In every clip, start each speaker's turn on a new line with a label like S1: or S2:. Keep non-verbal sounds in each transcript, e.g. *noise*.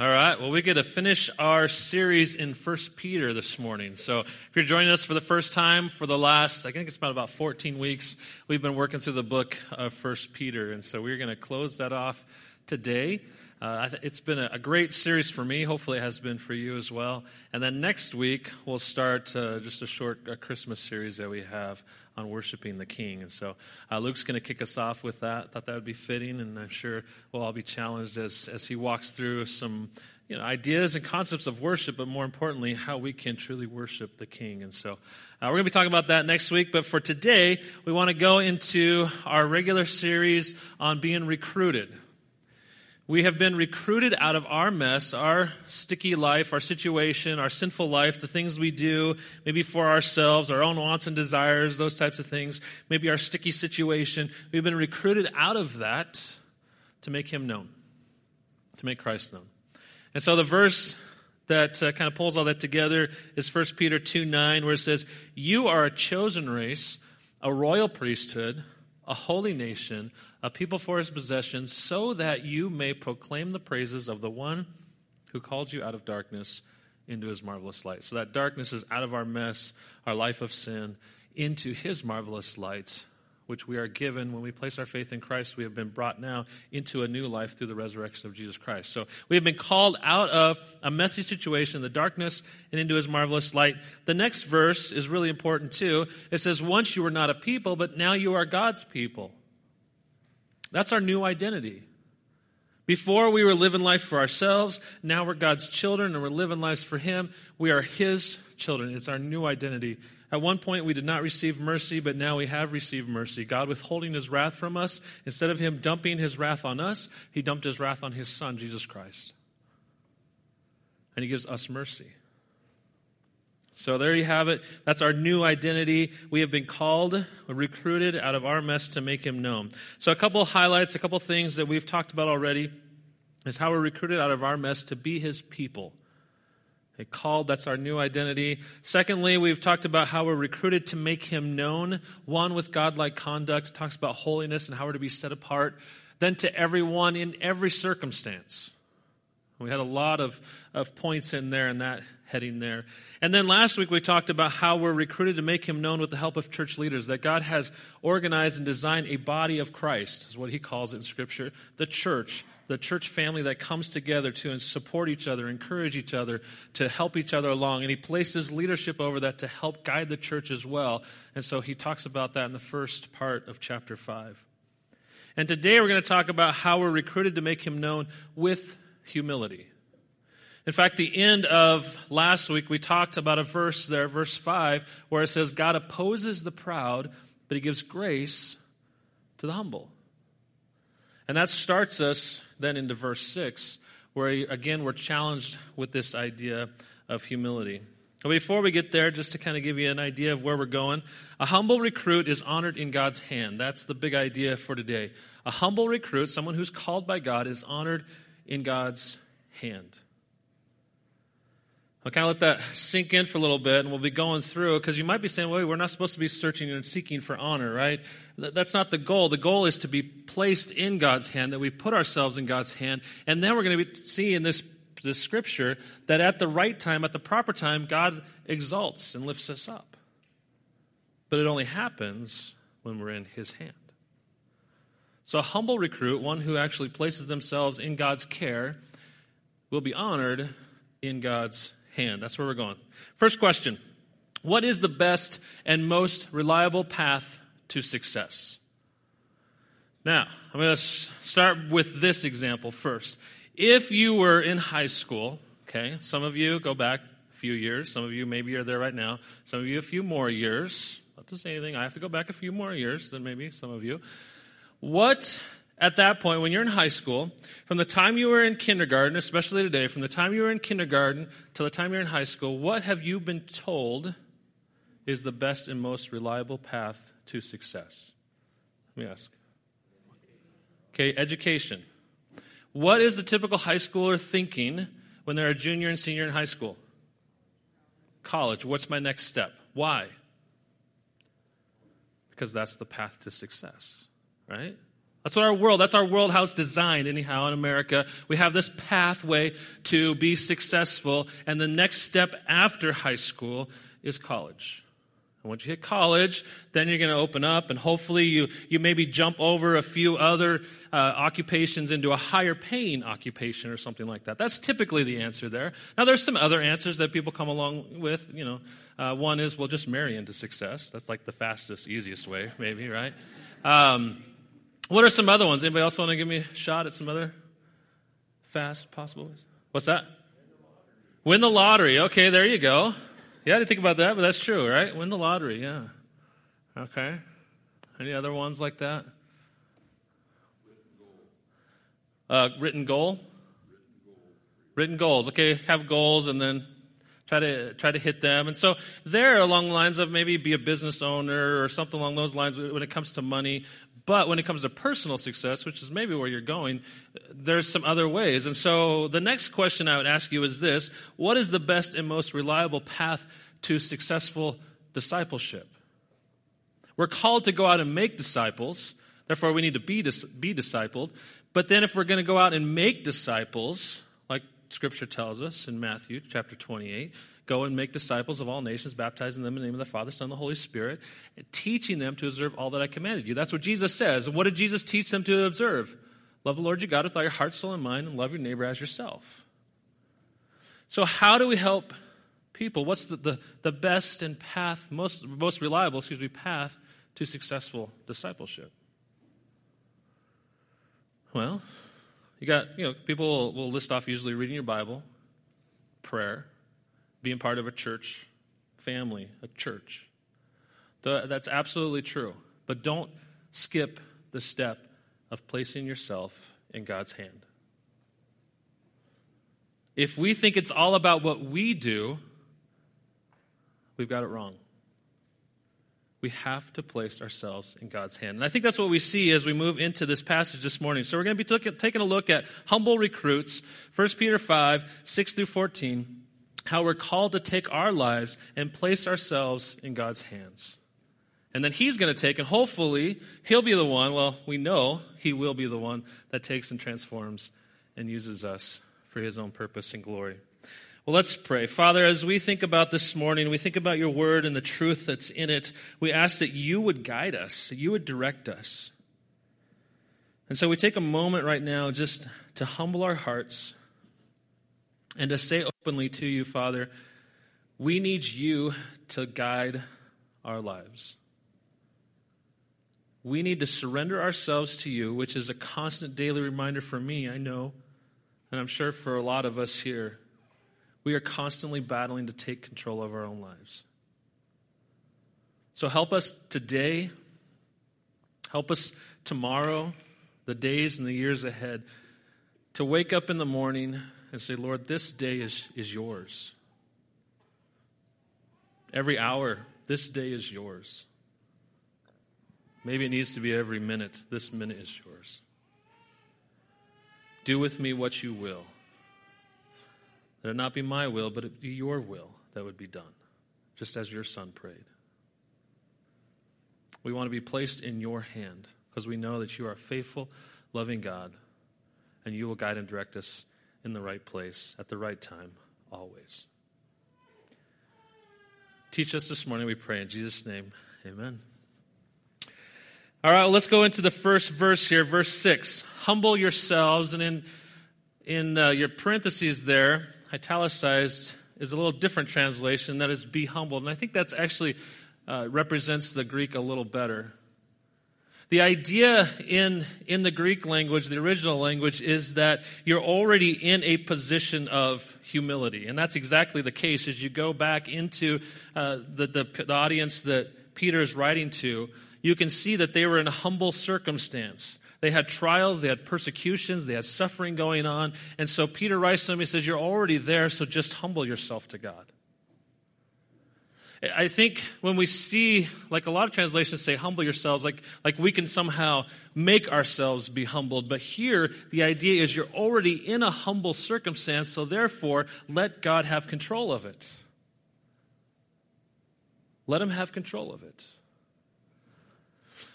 S1: All right. Well, we get to finish our series in First Peter this morning. So, if you're joining us for the first time for the last, I think it's about about 14 weeks, we've been working through the book of First Peter, and so we're going to close that off today. Uh, it's been a, great series for me. Hopefully, it has been for you as well. And then next week, we'll start uh, just a short uh, Christmas series that we have on worshiping the King. And so uh, Luke's going to kick us off with that. Thought that would be fitting, and I'm sure we'll all be challenged as, as he walks through some you know, ideas and concepts of worship, but more importantly, how we can truly worship the King. And so uh, we're going to be talking about that next week. But for today, we want to go into our regular series on being recruited. We have been recruited out of our mess, our sticky life, our situation, our sinful life, the things we do, maybe for ourselves, our own wants and desires, those types of things, maybe our sticky situation. We've been recruited out of that to make Him known, to make Christ known. And so the verse that uh, kind of pulls all that together is 1 Peter 2 9, where it says, You are a chosen race, a royal priesthood a holy nation, a people for his possession, so that you may proclaim the praises of the one who called you out of darkness into his marvelous light. So that darkness is out of our mess, our life of sin, into his marvelous light, which we are given when we place our faith in Christ. We have been brought now into a new life through the resurrection of Jesus Christ. So we have been called out of a messy situation, the darkness, and into his marvelous light. The next verse is really important too. It says, Once you were not a people, but now you are God's people. That's our new identity. Before we were living life for ourselves, now we're God's children and we're living lives for Him. We are His children. It's our new identity at one point, we did not receive mercy, but now we have received mercy. God withholding his wrath from us, instead of him dumping his wrath on us, he dumped his wrath on his son, Jesus Christ. And he gives us mercy. So there you have it. That's our new identity. We have been called, recruited out of our mess to make him known. So, a couple highlights, a couple things that we've talked about already is how we're recruited out of our mess to be his people. Called, that's our new identity. Secondly, we've talked about how we're recruited to make him known. One, with godlike conduct, talks about holiness and how we're to be set apart. Then to everyone in every circumstance. We had a lot of, of points in there in that heading there. And then last week we talked about how we're recruited to make him known with the help of church leaders, that God has organized and designed a body of Christ, is what he calls it in Scripture, the church, the church family that comes together to support each other, encourage each other, to help each other along. And he places leadership over that to help guide the church as well. And so he talks about that in the first part of chapter 5. And today we're going to talk about how we're recruited to make him known with humility. In fact, the end of last week, we talked about a verse there, verse 5, where it says, God opposes the proud, but he gives grace to the humble. And that starts us then into verse 6, where again we're challenged with this idea of humility. But before we get there, just to kind of give you an idea of where we're going, a humble recruit is honored in God's hand. That's the big idea for today. A humble recruit, someone who's called by God, is honored in God's hand. I'll kind of let that sink in for a little bit, and we'll be going through because you might be saying, well, we're not supposed to be searching and seeking for honor, right? That's not the goal. The goal is to be placed in God's hand, that we put ourselves in God's hand, and then we're going to see in this, this scripture that at the right time, at the proper time, God exalts and lifts us up. But it only happens when we're in His hand. So, a humble recruit, one who actually places themselves in God's care, will be honored in God's hand. That's where we're going. First question What is the best and most reliable path to success? Now, I'm going to start with this example first. If you were in high school, okay, some of you go back a few years, some of you maybe are there right now, some of you a few more years. Not to say anything, I have to go back a few more years than maybe some of you. What at that point, when you're in high school, from the time you were in kindergarten, especially today, from the time you were in kindergarten till the time you're in high school, what have you been told is the best and most reliable path to success? Let me ask. Okay, education. What is the typical high schooler thinking when they're a junior and senior in high school? College. What's my next step? Why? Because that's the path to success, right? That's what our world, that's our world house designed, anyhow, in America. We have this pathway to be successful, and the next step after high school is college. And once you hit college, then you're going to open up, and hopefully you, you maybe jump over a few other uh, occupations into a higher paying occupation or something like that. That's typically the answer there. Now, there's some other answers that people come along with. You know, uh, one is, well, just marry into success. That's like the fastest, easiest way, *laughs* maybe, right? Um, what are some other ones? Anybody else want to give me a shot at some other fast possible ways? What's that? Win the lottery. Okay, there you go. Yeah, I didn't think about that, but that's true, right? Win the lottery, yeah. Okay. Any other ones like that? Uh, written goal? Written goals. Okay, have goals and then try to try to hit them. And so there along the lines of maybe be a business owner or something along those lines when it comes to money, but when it comes to personal success, which is maybe where you're going, there's some other ways. And so the next question I would ask you is this What is the best and most reliable path to successful discipleship? We're called to go out and make disciples. Therefore, we need to be, be discipled. But then, if we're going to go out and make disciples, like Scripture tells us in Matthew chapter 28, Go and make disciples of all nations, baptizing them in the name of the Father, Son, and the Holy Spirit, teaching them to observe all that I commanded you. That's what Jesus says. What did Jesus teach them to observe? Love the Lord your God with all your heart, soul, and mind, and love your neighbor as yourself. So, how do we help people? What's the, the, the best and path, most, most reliable, excuse me, path to successful discipleship? Well, you got, you know, people will list off usually reading your Bible, prayer, being part of a church family, a church. That's absolutely true. But don't skip the step of placing yourself in God's hand. If we think it's all about what we do, we've got it wrong. We have to place ourselves in God's hand. And I think that's what we see as we move into this passage this morning. So we're going to be taking a look at humble recruits, 1 Peter 5, 6 through 14 how we're called to take our lives and place ourselves in God's hands. And then He's going to take, and hopefully, He'll be the one, well, we know He will be the one that takes and transforms and uses us for His own purpose and glory. Well, let's pray. Father, as we think about this morning, we think about your word and the truth that's in it, we ask that you would guide us, that you would direct us. And so we take a moment right now just to humble our hearts and to say openly to you, Father, we need you to guide our lives. We need to surrender ourselves to you, which is a constant daily reminder for me, I know, and I'm sure for a lot of us here. We are constantly battling to take control of our own lives. So help us today, help us tomorrow, the days and the years ahead, to wake up in the morning and say, Lord, this day is, is yours. Every hour, this day is yours. Maybe it needs to be every minute. This minute is yours. Do with me what you will. Let it not be my will, but it be your will that would be done, just as your son prayed. We want to be placed in your hand because we know that you are a faithful, loving God, and you will guide and direct us in the right place at the right time, always. Teach us this morning, we pray. In Jesus' name, amen. All right, well, let's go into the first verse here, verse 6. Humble yourselves, and in, in uh, your parentheses there, italicized is a little different translation, that is, be humbled. And I think that's actually uh, represents the Greek a little better. The idea in, in the Greek language, the original language, is that you're already in a position of humility. And that's exactly the case as you go back into uh, the, the, the audience that Peter is writing to. You can see that they were in a humble circumstance. They had trials, they had persecutions, they had suffering going on. And so Peter writes to them, he says, You're already there, so just humble yourself to God. I think when we see, like a lot of translations say, humble yourselves, like, like we can somehow make ourselves be humbled. But here, the idea is you're already in a humble circumstance, so therefore, let God have control of it. Let Him have control of it.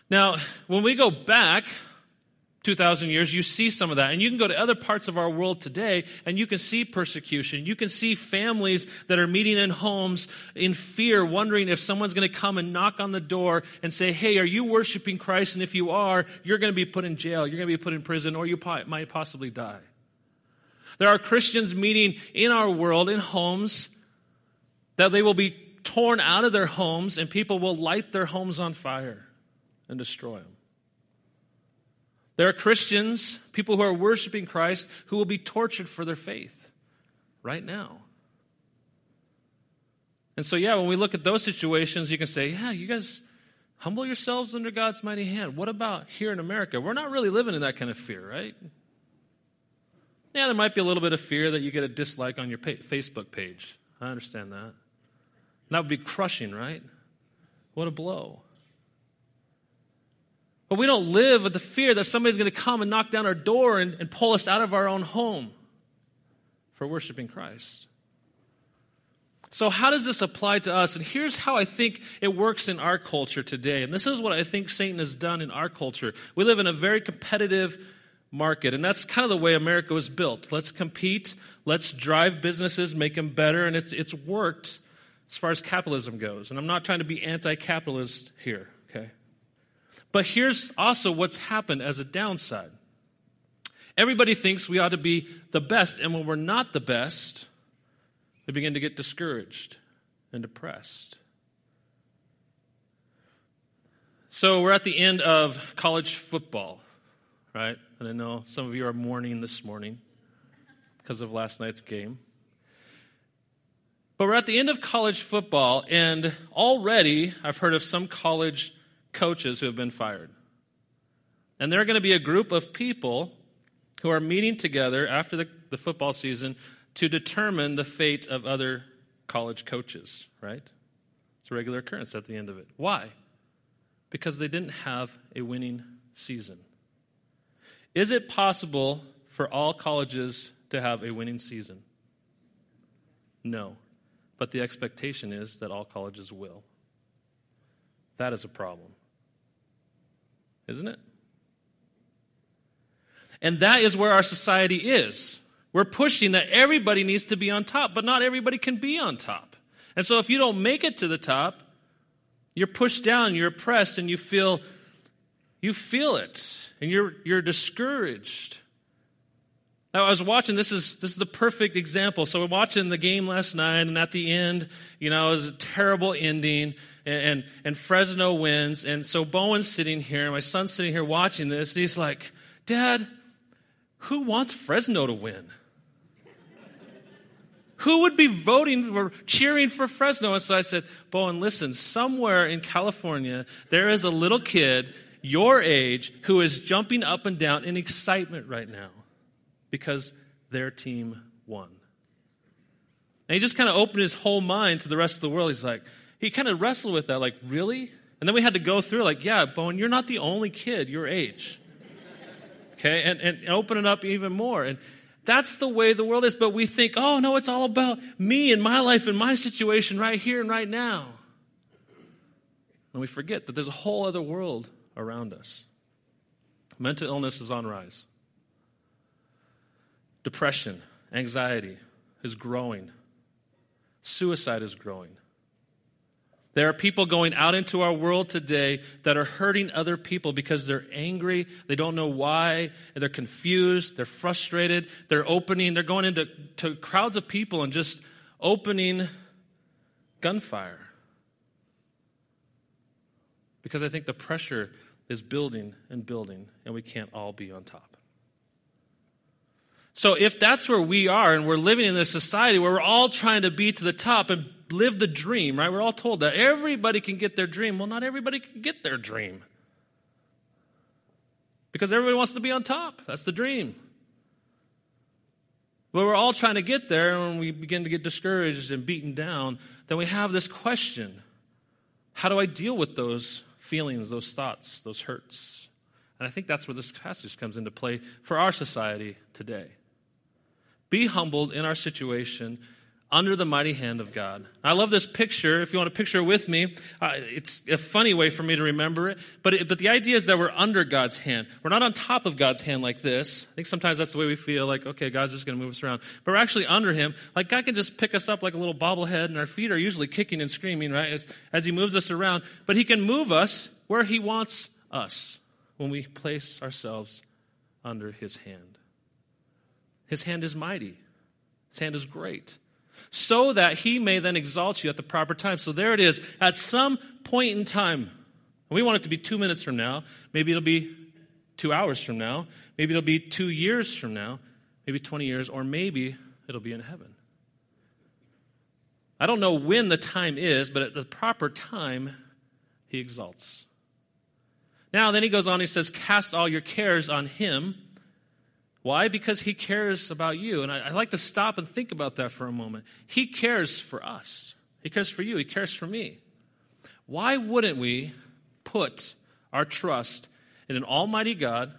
S1: Now, when we go back 2,000 years, you see some of that. And you can go to other parts of our world today and you can see persecution. You can see families that are meeting in homes in fear, wondering if someone's going to come and knock on the door and say, Hey, are you worshiping Christ? And if you are, you're going to be put in jail, you're going to be put in prison, or you might possibly die. There are Christians meeting in our world in homes that they will be torn out of their homes and people will light their homes on fire and destroy them. There are Christians, people who are worshiping Christ, who will be tortured for their faith right now. And so, yeah, when we look at those situations, you can say, yeah, you guys humble yourselves under God's mighty hand. What about here in America? We're not really living in that kind of fear, right? Yeah, there might be a little bit of fear that you get a dislike on your Facebook page. I understand that. that would be crushing, right? What a blow. But we don't live with the fear that somebody's going to come and knock down our door and, and pull us out of our own home for worshiping Christ. So, how does this apply to us? And here's how I think it works in our culture today. And this is what I think Satan has done in our culture. We live in a very competitive market, and that's kind of the way America was built. Let's compete, let's drive businesses, make them better, and it's, it's worked as far as capitalism goes. And I'm not trying to be anti capitalist here, okay? But here's also what's happened as a downside. Everybody thinks we ought to be the best, and when we're not the best, we begin to get discouraged and depressed. So we're at the end of college football, right? And I know some of you are mourning this morning because of last night's game. But we're at the end of college football, and already I've heard of some college coaches who have been fired. And there are going to be a group of people who are meeting together after the, the football season to determine the fate of other college coaches, right? It's a regular occurrence at the end of it. Why? Because they didn't have a winning season. Is it possible for all colleges to have a winning season? No. But the expectation is that all colleges will. That is a problem isn't it? And that is where our society is. We're pushing that everybody needs to be on top, but not everybody can be on top. And so if you don't make it to the top, you're pushed down, you're oppressed, and you feel you feel it, and you're you're discouraged. Now, I was watching, this is, this is the perfect example. So, we're watching the game last night, and at the end, you know, it was a terrible ending, and, and, and Fresno wins. And so, Bowen's sitting here, and my son's sitting here watching this, and he's like, Dad, who wants Fresno to win? Who would be voting or cheering for Fresno? And so I said, Bowen, listen, somewhere in California, there is a little kid your age who is jumping up and down in excitement right now because their team won. And he just kind of opened his whole mind to the rest of the world. He's like, he kind of wrestled with that, like, really? And then we had to go through, like, yeah, Bowen, you're not the only kid your age. Okay, and, and open it up even more. And that's the way the world is. But we think, oh, no, it's all about me and my life and my situation right here and right now. And we forget that there's a whole other world around us. Mental illness is on rise. Depression, anxiety is growing. Suicide is growing. There are people going out into our world today that are hurting other people because they're angry, they don't know why, they're confused, they're frustrated, they're opening, they're going into to crowds of people and just opening gunfire. Because I think the pressure is building and building, and we can't all be on top. So if that's where we are and we're living in this society where we're all trying to be to the top and live the dream, right? We're all told that everybody can get their dream. Well, not everybody can get their dream. Because everybody wants to be on top. That's the dream. But we're all trying to get there, and when we begin to get discouraged and beaten down, then we have this question How do I deal with those feelings, those thoughts, those hurts? And I think that's where this passage comes into play for our society today. Be humbled in our situation. under the mighty hand of God. I love this picture. If you want to picture it with me, uh, it's a funny way for me to remember it. But, it, but the idea is that we're under God's hand. We're not on top of God's hand like this. I think sometimes that's the way we feel like, okay, God's just going to move us around. But we're actually under Him. Like God can just pick us up like a little bobblehead, and our feet are usually kicking and screaming, right, as, as He moves us around. But He can move us where He wants us when we place ourselves under His hand. His hand is mighty, His hand is great so that he may then exalt you at the proper time. So there it is. At some point in time, we want it to be two minutes from now. Maybe it'll be two hours from now. Maybe it'll be two years from now. Maybe 20 years, or maybe it'll be in heaven. I don't know when the time is, but at the proper time, he exalts. Now, then he goes on, he says, Cast all your cares on him why? Because he cares about you. And I, I, like to stop and think about that for a moment. He cares for us, he cares for you, he cares for me. Why wouldn't we put our trust in an almighty God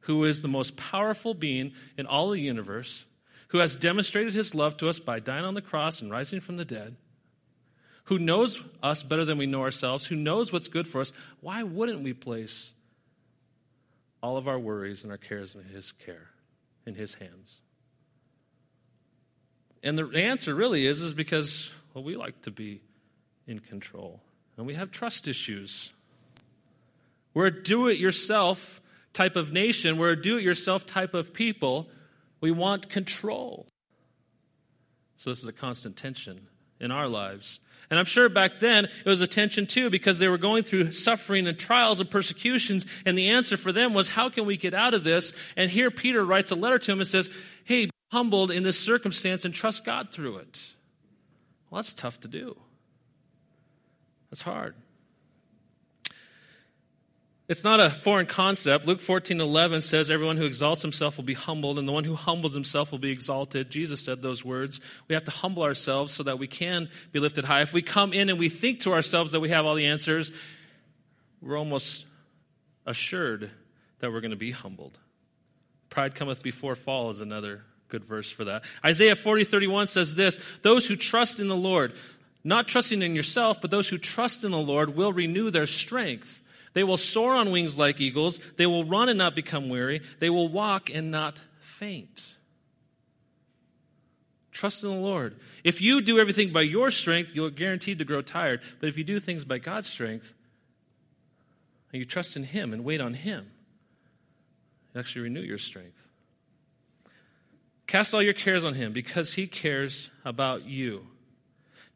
S1: who is the most powerful being in all the universe, who has demonstrated his love to us by dying on the cross and rising from the dead? Who knows us better than we know ourselves, who knows what's good for us, why wouldn't we place all of our worries and our cares in His care? In his hands. And the answer really is, is because, well, we like to be in control. And we have trust issues. We're a do it yourself type of nation. We're a do it yourself type of people. We want control. So this is a constant tension in our lives. And I'm sure back then it was a tension too because they were going through suffering and trials and persecutions. And the answer for them was, how can we get out of this? And here Peter writes a letter to him and says, hey, be humbled in this circumstance and trust God through it. Well, that's tough to do. That's hard. It's not a foreign concept. Luke 14 11 says, Everyone who exalts himself will be humbled, and the one who humbles himself will be exalted. Jesus said those words. We have to humble ourselves so that we can be lifted high. If we come in and we think to ourselves that we have all the answers, we're almost assured that we're going to be humbled. Pride cometh before fall is another good verse for that. Isaiah 40 31 says this Those who trust in the Lord, not trusting in yourself, but those who trust in the Lord will renew their strength. They will soar on wings like eagles. They will run and not become weary. They will walk and not faint. Trust in the Lord. If you do everything by your strength, you're guaranteed to grow tired. But if you do things by God's strength, and you trust in Him and wait on Him, you actually renew your strength. Cast all your cares on Him because He cares about you.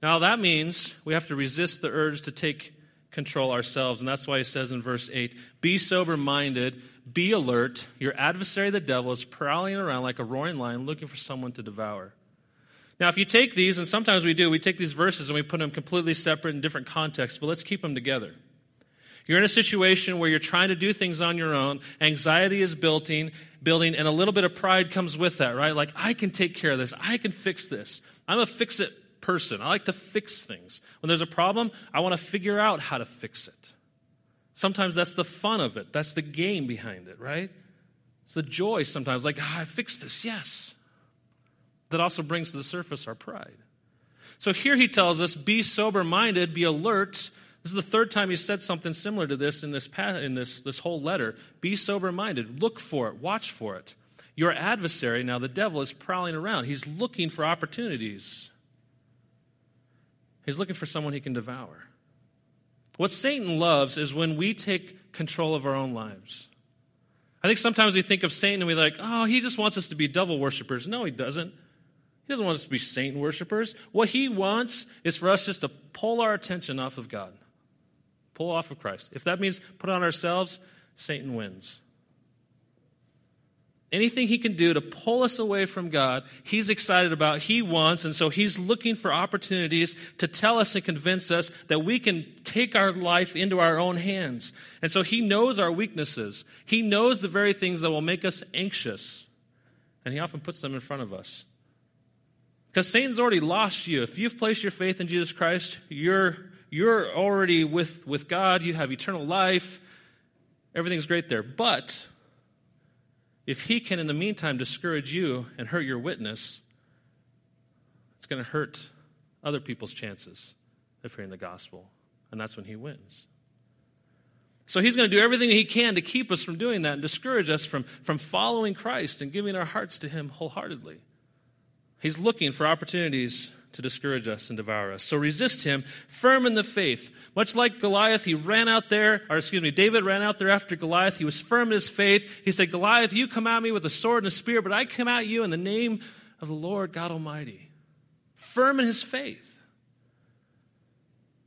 S1: Now, that means we have to resist the urge to take control ourselves. And that's why he says in verse 8 Be sober minded, be alert. Your adversary, the devil, is prowling around like a roaring lion looking for someone to devour. Now, if you take these, and sometimes we do, we take these verses and we put them completely separate in different contexts, but let's keep them together. You're in a situation where you're trying to do things on your own, anxiety is building, building, and a little bit of pride comes with that, right? Like, I can take care of this, I can fix this. I'm a fix it person. I like to fix things. When there's a problem, I want to figure out how to fix it. Sometimes that's the fun of it, that's the game behind it, right? It's the joy sometimes, like, ah, I fixed this, yes. That also brings to the surface our pride. So here he tells us be sober minded, be alert. This is the third time he said something similar to this in this, in this, this whole letter. Be sober minded, look for it, watch for it. Your adversary, now the devil, is prowling around. He's looking for opportunities. He's looking for someone he can devour. What Satan loves is when we take control of our own lives. I think sometimes we think of Satan and we're like, oh, he just wants us to be devil worshippers. No, he doesn't. He doesn't want us to be Satan worshippers. What he wants is for us just to pull our attention off of God, pull off of Christ. If that means put on ourselves, Satan wins. Anything he can do to pull us away from God, he's excited about, he wants, and so he's looking for opportunities to tell us and convince us that we can take our life into our own hands. And so he knows our weaknesses. He knows the very things that will make us anxious. And he often puts them in front of us. Because Satan's already lost you. If you've placed your faith in Jesus Christ, you're, you're already with, with God, you have eternal life, everything's great there. But if he can, in the meantime, discourage you and hurt your witness, it's going to hurt other people's chances of hearing the gospel. And that's when he wins. So he's going to do everything he can to keep us from doing that and discourage us from, from following Christ and giving our hearts to him wholeheartedly. He's looking for opportunities to discourage us and devour us. So resist him, firm in the faith. Much like Goliath, he ran out there, or excuse me, David ran out there after Goliath. He was firm in his faith. He said, Goliath, you come at me with a sword and a spear, but I come at you in the name of the Lord God Almighty. Firm in his faith.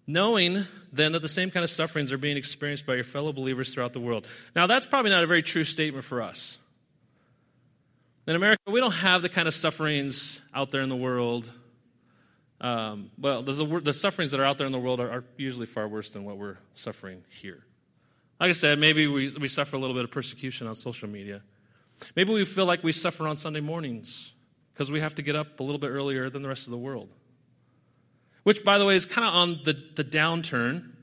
S1: Knowing then that the same kind of sufferings are being experienced by your fellow believers throughout the world. Now, that's probably not a very true statement for us. In America, we don't have the kind of sufferings out there in the world. Um, well, the, the, the, sufferings that are out there in the world are, are, usually far worse than what we're suffering here. Like I said, maybe we, we suffer a little bit of persecution on social media. Maybe we feel like we suffer on Sunday mornings because we have to get up a little bit earlier than the rest of the world. Which, by the way, is kind of on the, the downturn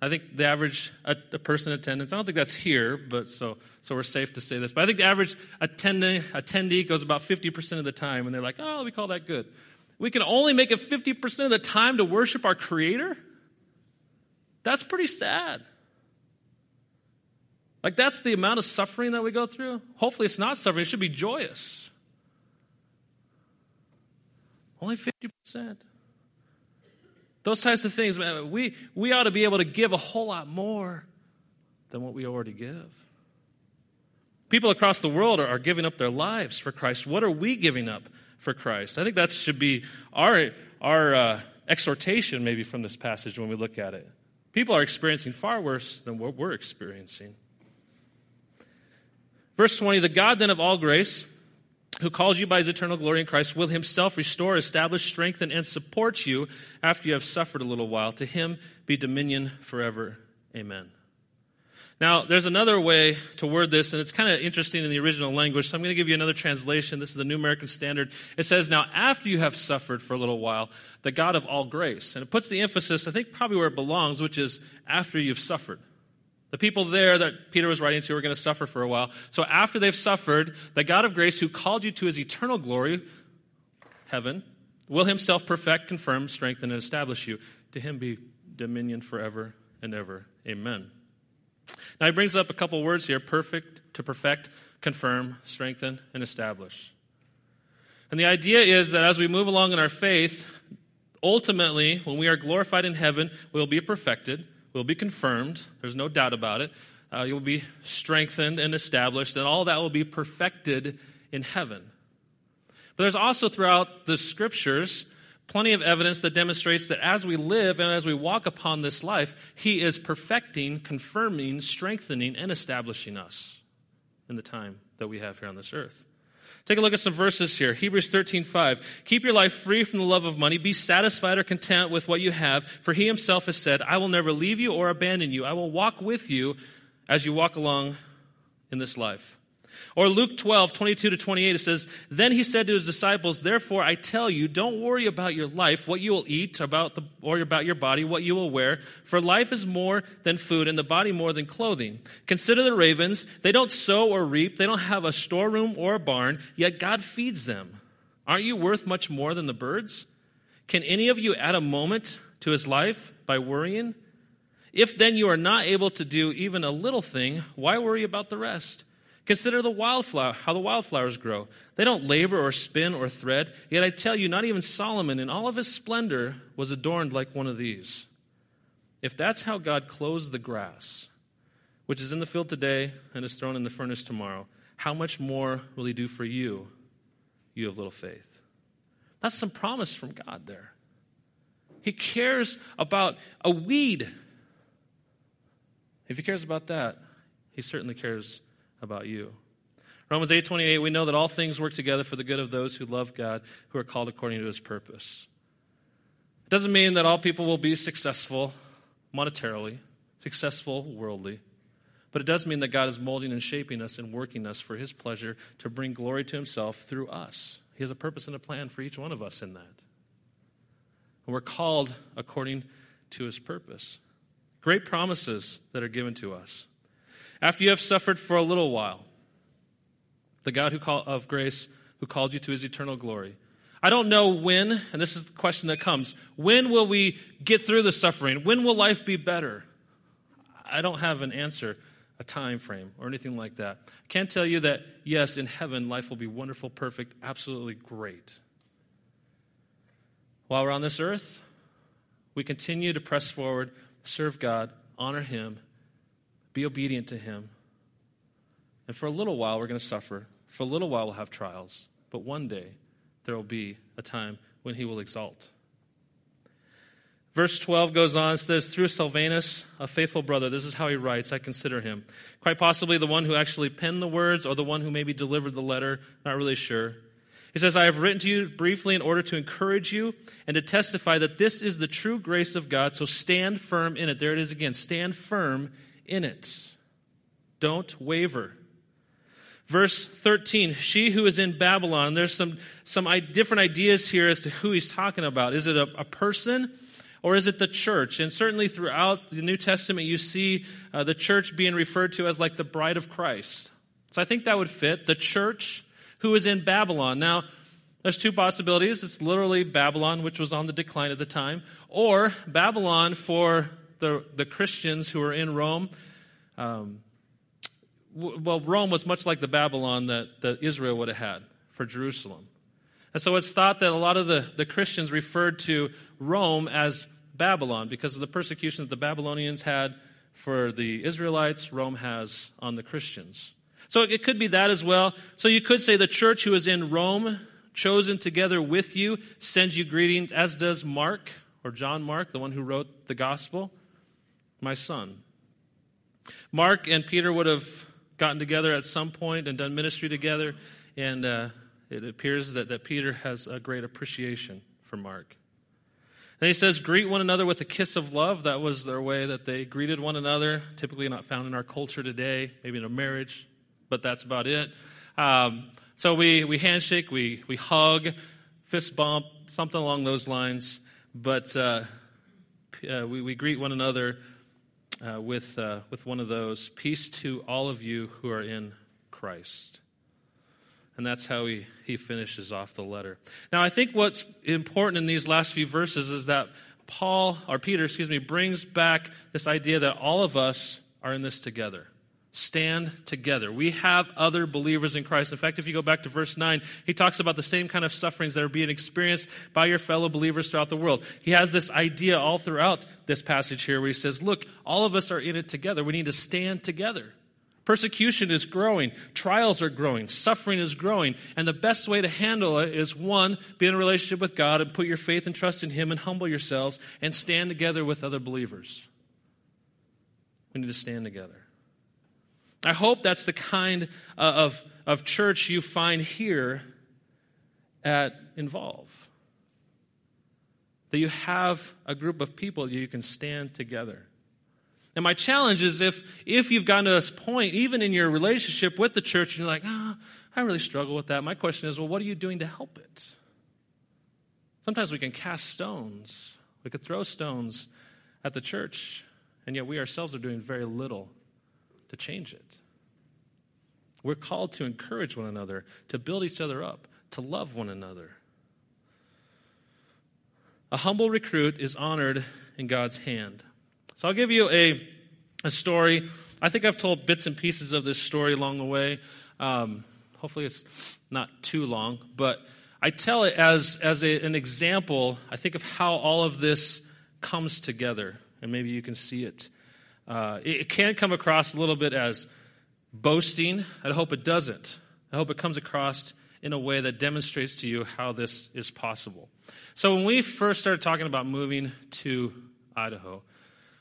S1: I think the average a, a person attendance, I don't think that's here, but so, so we're safe to say this, but I think the average attendee, attendee goes about 50% of the time, and they're like, oh, we call that good. We can only make it 50% of the time to worship our Creator? That's pretty sad. Like, that's the amount of suffering that we go through. Hopefully, it's not suffering, it should be joyous. Only 50%. Those types of things, man, we, we ought to be able to give a whole lot more than what we already give. People across the world are, are giving up their lives for Christ. What are we giving up for Christ? I think that should be our, our uh, exhortation, maybe, from this passage when we look at it. People are experiencing far worse than what we're experiencing. Verse 20 The God then of all grace, who calls you by his eternal glory in Christ, will himself restore, establish, strengthen, and support you after you have suffered a little while. To him be dominion forever. Amen. Now, there's another way to word this, and it's kind of interesting in the original language, so I'm going to give you another translation. This is the New American Standard. It says, Now, after you have suffered for a little while, the God of all grace. And it puts the emphasis, I think, probably where it belongs, which is after you've suffered. The people there that Peter was writing to are going to suffer for a while. So after they've suffered, the God of grace who called you to his eternal glory, heaven, will himself perfect, confirm, strengthen, and establish you. To him be dominion forever and ever. Amen. Now he brings up a couple words here perfect, to perfect, confirm, strengthen, and establish. And the idea is that as we move along in our faith, ultimately, when we are glorified in heaven, we'll be perfected we will be confirmed. There's no doubt about it. Uh, you'll be strengthened and established, and all that will be perfected in heaven. But there's also throughout the scriptures plenty of evidence that demonstrates that as we live and as we walk upon this life, He is perfecting, confirming, strengthening, and establishing us in the time that we have here on this earth. Take a look at some verses here. Hebrews 13, 5. Keep your life free from the love of money. Be satisfied or content with what you have, for he himself has said, I will never leave you or abandon you. I will walk with you as you walk along in this life. Or Luke 12, 22 to 28, it says, Then he said to his disciples, Therefore I tell you, don't worry about your life, what you will eat, about the, or about your body, what you will wear. For life is more than food, and the body more than clothing. Consider the ravens. They don't sow or reap, they don't have a storeroom or a barn, yet God feeds them. Aren't you worth much more than the birds? Can any of you add a moment to his life by worrying? If then you are not able to do even a little thing, why worry about the rest? Consider the wildflower, how the wildflowers grow. They don't labor or spin or thread. Yet I tell you, not even Solomon in all of his splendor was adorned like one of these. If that's how God clothes the grass, which is in the field today and is thrown in the furnace tomorrow, how much more will he do for you, you have little faith? That's some promise from God there. He cares about a weed. If he cares about that, he certainly cares about you. Romans 8:28 we know that all things work together for the good of those who love God, who are called according to his purpose. It doesn't mean that all people will be successful monetarily, successful worldly, but it does mean that God is molding and shaping us and working us for his pleasure to bring glory to himself through us. He has a purpose and a plan for each one of us in that. And we're called according to his purpose. Great promises that are given to us. After you have suffered for a little while, the God who call, of grace who called you to his eternal glory. I don't know when, and this is the question that comes when will we get through the suffering? When will life be better? I don't have an answer, a time frame, or anything like that. I can't tell you that, yes, in heaven, life will be wonderful, perfect, absolutely great. While we're on this earth, we continue to press forward, serve God, honor Him, be obedient to Him. And for a little while, we're going to suffer. For a little while, we'll have trials. But one day, there will be a time when He will exalt. Verse 12 goes on, It says, Through Silvanus, a faithful brother, this is how he writes, I consider him. Quite possibly the one who actually penned the words or the one who maybe delivered the letter, not really sure. He says, I have written to you briefly in order to encourage you and to testify that this is the true grace of God, so stand firm in it. There it is again. Stand firm in it. Don't waver. Verse 13, she who is in Babylon. There's some, some different ideas here as to who he's talking about. Is it a, a person or is it the church? And certainly throughout the New Testament, you see uh, the church being referred to as like the bride of Christ. So I think that would fit. The church who is in Babylon. Now, there's two possibilities. It's literally Babylon, which was on the decline at the time, or Babylon for the, the Christians who were in Rome. Um, well, Rome was much like the Babylon that, that Israel would have had for Jerusalem. And so it's thought that a lot of the, the Christians referred to Rome as Babylon because of the persecution that the Babylonians had for the Israelites, Rome has on the Christians. So it could be that as well. So you could say the church who is in Rome, chosen together with you, sends you greetings, as does Mark, or John Mark, the one who wrote the gospel, my son. Mark and Peter would have gotten together at some point and done ministry together, and uh, it appears that, that Peter has a great appreciation for Mark. And he says, Greet one another with a kiss of love. That was their way that they greeted one another, typically not found in our culture today, maybe in a marriage, but that's about it. Um, so we, we handshake, we, we hug, fist bump, something along those lines. But uh, uh, we, we greet one another uh, with, uh, with one of those. Peace to all of you who are in Christ. And that's how he, he finishes off the letter. Now, I think what's important in these last few verses is that Paul, or Peter, excuse me, brings back this idea that all of us are in this together stand together. We have other believers in Christ. In fact, if you go back to verse 9, he talks about the same kind of sufferings that are being experienced by your fellow believers throughout the world. He has this idea all throughout this passage here where he says, Look, all of us are in it together. We need to stand together. Persecution is growing, trials are growing, suffering is growing, and the best way to handle it is one, be in a relationship with God and put your faith and trust in Him and humble yourselves and stand together with other believers. We need to stand together. I hope that's the kind uh, of, of church you find here at Involve. That you have a group of people you can stand together. And my challenge is if, if you've gotten to this point, even in your relationship with the church, and you're like, oh, I really struggle with that. My question is, well, what are you doing to help it? Sometimes we can cast stones, we could throw stones at the church, and yet we ourselves are doing very little to change it. We're called to encourage one another, to build each other up, to love one another. A humble recruit is honored in God's hand. So I'll give you a, a story. I think I've told bits and pieces of this story along the way. Um, hopefully, it's not too long, but I tell it as, as a, an example, I think, of how all of this comes together, and maybe you can see it. Uh, it, it can come across a little bit as boasting. I hope it doesn't. I hope it comes across in a way that demonstrates to you how this is possible. So, when we first started talking about moving to Idaho,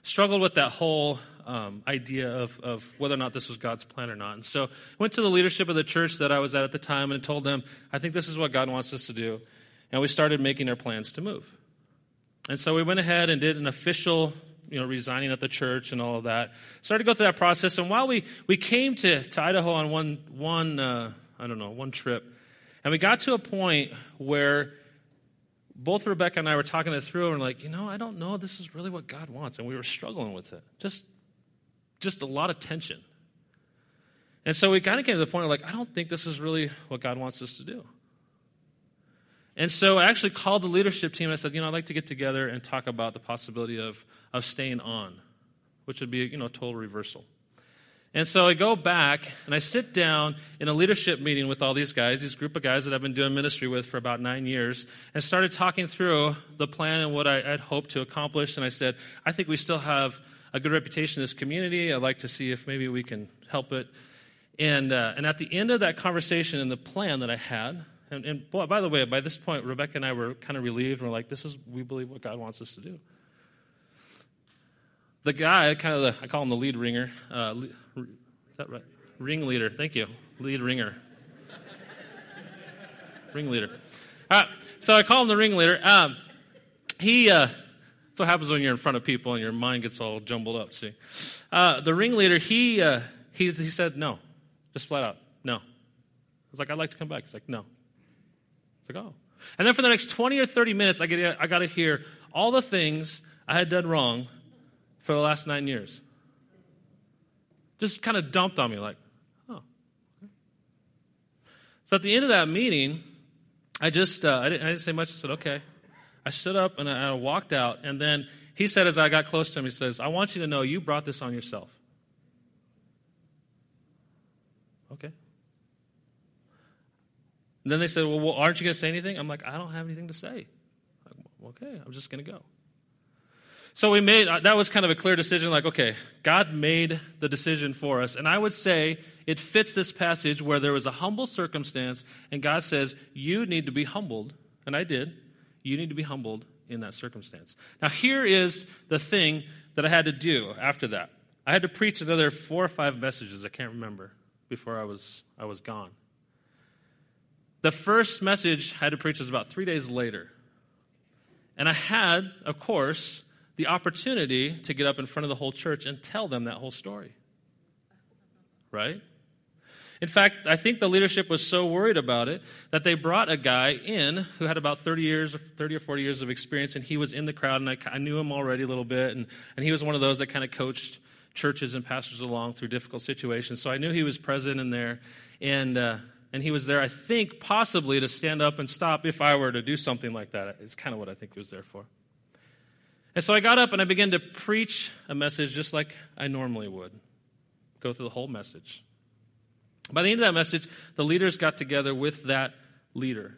S1: struggled with that whole um, idea of, of whether or not this was God's plan or not. And so, went to the leadership of the church that I was at at the time and told them, I think this is what God wants us to do. And we started making our plans to move. And so, we went ahead and did an official you know, resigning at the church and all of that. Started to go through that process. And while we, we came to, to Idaho on one, one uh, I don't know, one trip, and we got to a point where both Rebecca and I were talking it through and like, you know, I don't know this is really what God wants. And we were struggling with it. Just, just a lot of tension. And so we kind of came to the point of like, I don't think this is really what God wants us to do. And so I actually called the leadership team. I said, you know, I'd like to get together and talk about the possibility of, of staying on, which would be, you know, a total reversal. And so I go back and I sit down in a leadership meeting with all these guys, these group of guys that I've been doing ministry with for about nine years, and started talking through the plan and what I, would hoped to accomplish. And I said, I think we still have a good reputation in this community. I'd like to see if maybe we can help it. And, uh, and at the end of that conversation and the plan that I had, and, and by the way, by this point, Rebecca and I were kind of relieved. And we're like, this is, we believe what God wants us to do. The guy, kind of the, I call him the lead ringer. Uh, is that right? Ringleader. Thank you. Lead ringer. ringleader. All right, so I call him the ringleader. Um, he, uh, that's what happens when you're in front of people and your mind gets all jumbled up, see. Uh, the ringleader, he, uh, he, he said no, just flat out, no. I was like, I'd like to come back. He's like, no. It's like, oh. And then for the next 20 or 30 minutes, I, get, I got to hear all the things I had done wrong for the last nine years. Just kind of dumped on me, like, oh. So at the end of that meeting, I just, uh, I, didn't, I, didn't, say much. I said, okay. I stood up and I, I walked out. And then he said, as I got close to him, he says, I want you to know you brought this on yourself. Okay. And then they said, well, well aren't you going to say anything? I'm like, I don't have anything to say. Like, okay, I'm just going to go. So we made, uh, that was kind of a clear decision like, okay, God made the decision for us. And I would say it fits this passage where there was a humble circumstance, and God says, you need to be humbled. And I did. You need to be humbled in that circumstance. Now, here is the thing that I had to do after that. I had to preach another four or five messages, I can't remember, before I was, I was gone. The first message I had to preach was about three days later. And I had, of course, the opportunity to get up in front of the whole church and tell them that whole story. Right? In fact, I think the leadership was so worried about it that they brought a guy in who had about 30 years, 30 or 40 years of experience, and he was in the crowd, and I, I knew him already a little bit, and, and he was one of those that kind of coached churches and pastors along through difficult situations. So I knew he was present in there, and uh, and he was there, I think, possibly to stand up and stop if I were to do something like that. It's kind of what I think he was there for. And so I got up and I began to preach a message just like I normally would go through the whole message. By the end of that message, the leaders got together with that leader.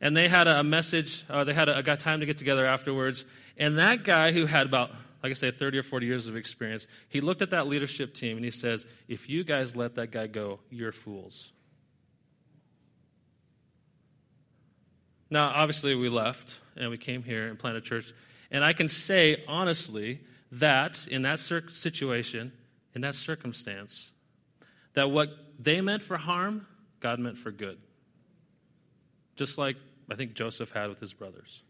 S1: And they had a message, uh, they had a, got time to get together afterwards. And that guy who had about like I say, 30 or 40 years of experience, he looked at that leadership team and he says, If you guys let that guy go, you're fools. Now, obviously, we left and we came here and planted church. And I can say honestly that in that situation, in that circumstance, that what they meant for harm, God meant for good. Just like I think Joseph had with his brothers.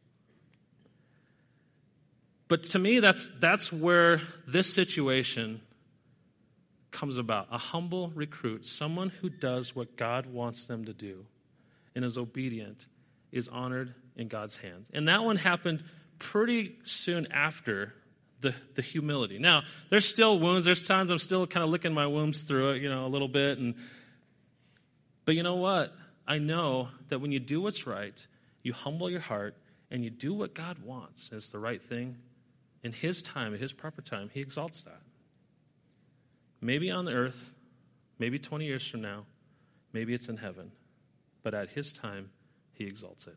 S1: But to me, that's, that's where this situation comes about. A humble recruit, someone who does what God wants them to do and is obedient, is honored in God's hands. And that one happened pretty soon after the, the humility. Now, there's still wounds. There's times I'm still kind of licking my wounds through it, you know, a little bit. And, but you know what? I know that when you do what's right, you humble your heart, and you do what God wants It's the right thing, in His time, at His proper time, He exalts that. Maybe on the earth, maybe 20 years from now, maybe it's in heaven, but at His time, He exalts it.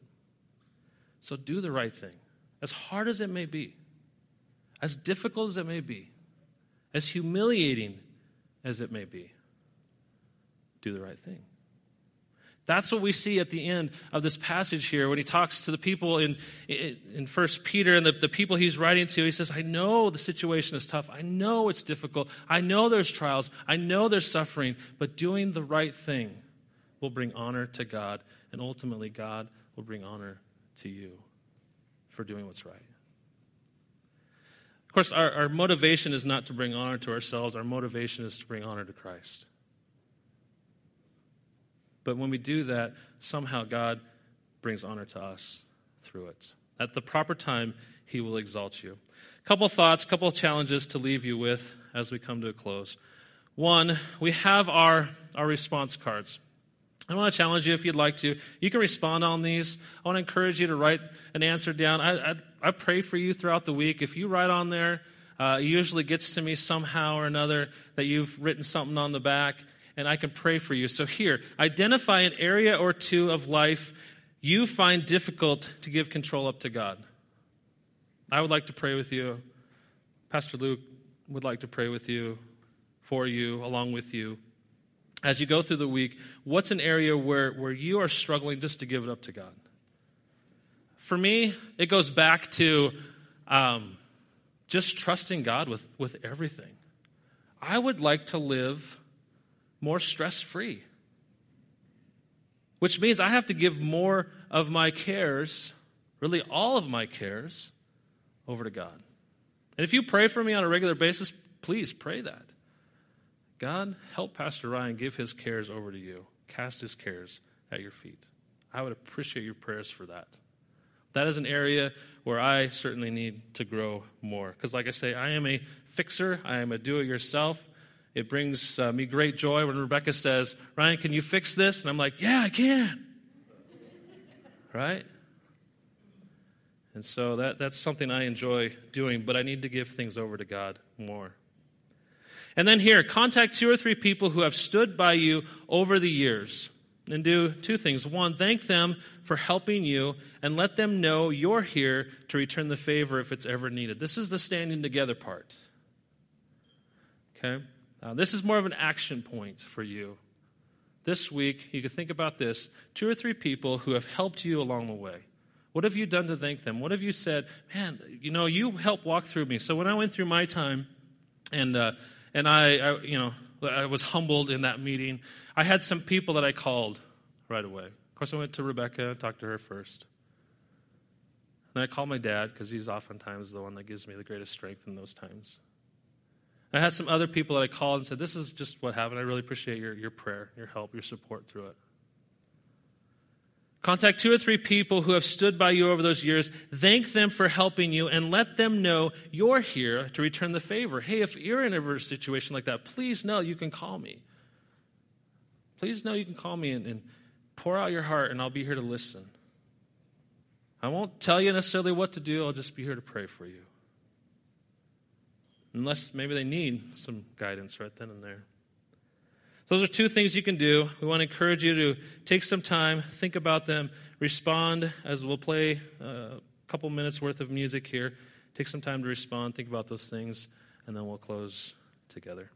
S1: So do the right thing, as hard as it may be, as difficult as it may be, as humiliating as it may be. Do the right thing. That's what we see at the end of this passage here when he talks to the people in, in, First Peter and the, the people he's writing to. He says, I know the situation is tough. I know it's difficult. I know there's trials. I know there's suffering. But doing the right thing will bring honor to God. And ultimately, God will bring honor to you for doing what's right. Of course, our, our motivation is not to bring honor to ourselves, our motivation is to bring honor to Christ. But when we do that, somehow God brings honor to us through it. At the proper time, He will exalt you. A couple thoughts, couple challenges to leave you with as we come to a close. One, we have our, our response cards. I want to challenge you if you'd like to. You can respond on these. I want to encourage you to write an answer down. I, I, I pray for you throughout the week. If you write on there, uh, it usually gets to me somehow or another that you've written something on the back, and I can pray for you. So, here, identify an area or two of life you find difficult to give control up to God. I would like to pray with you. Pastor Luke would like to pray with you, for you, along with you as you go through the week, what's an area where, where you are struggling just to give it up to God? For me, it goes back to um, just trusting God with, with everything. I would like to live more stress free, which means I have to give more of my cares, really all of my cares, over to God. And if you pray for me on a regular basis, please pray that. God, help Pastor Ryan give his cares over to you. Cast his cares at your feet. I would appreciate your prayers for that. That is an area where I certainly need to grow more. Because, like I say, I am a fixer, I am a do it yourself. It brings uh, me great joy when Rebecca says, Ryan, can you fix this? And I'm like, yeah, I can. right? And so that, that's something I enjoy doing, but I need to give things over to God more. And then here, contact two or three people who have stood by you over the years. And do two things. One, thank them for helping you and let them know you're here to return the favor if it's ever needed. This is the standing together part. Okay? Now, this is more of an action point for you. This week, you could think about this two or three people who have helped you along the way. What have you done to thank them? What have you said? Man, you know, you helped walk through me. So when I went through my time and uh, and I, I, you know, I was humbled in that meeting. I had some people that I called right away. Of course, I went to Rebecca, and talked to her first. And I called my dad because he's oftentimes the one that gives me the greatest strength in those times. I had some other people that I called and said, This is just what happened. I really appreciate your, your prayer, your help, your support through it. Contact two or three people who have stood by you over those years. Thank them for helping you and let them know you're here to return the favor. Hey, if you're in a situation like that, please know you can call me. Please know you can call me and, and pour out your heart, and I'll be here to listen. I won't tell you necessarily what to do, I'll just be here to pray for you. Unless maybe they need some guidance right then and there. Those are two things you can do. We want to encourage you to take some time, think about them, respond as we'll play uh, a couple minutes worth of music here. Take some time to respond, think about those things, and then we'll close together.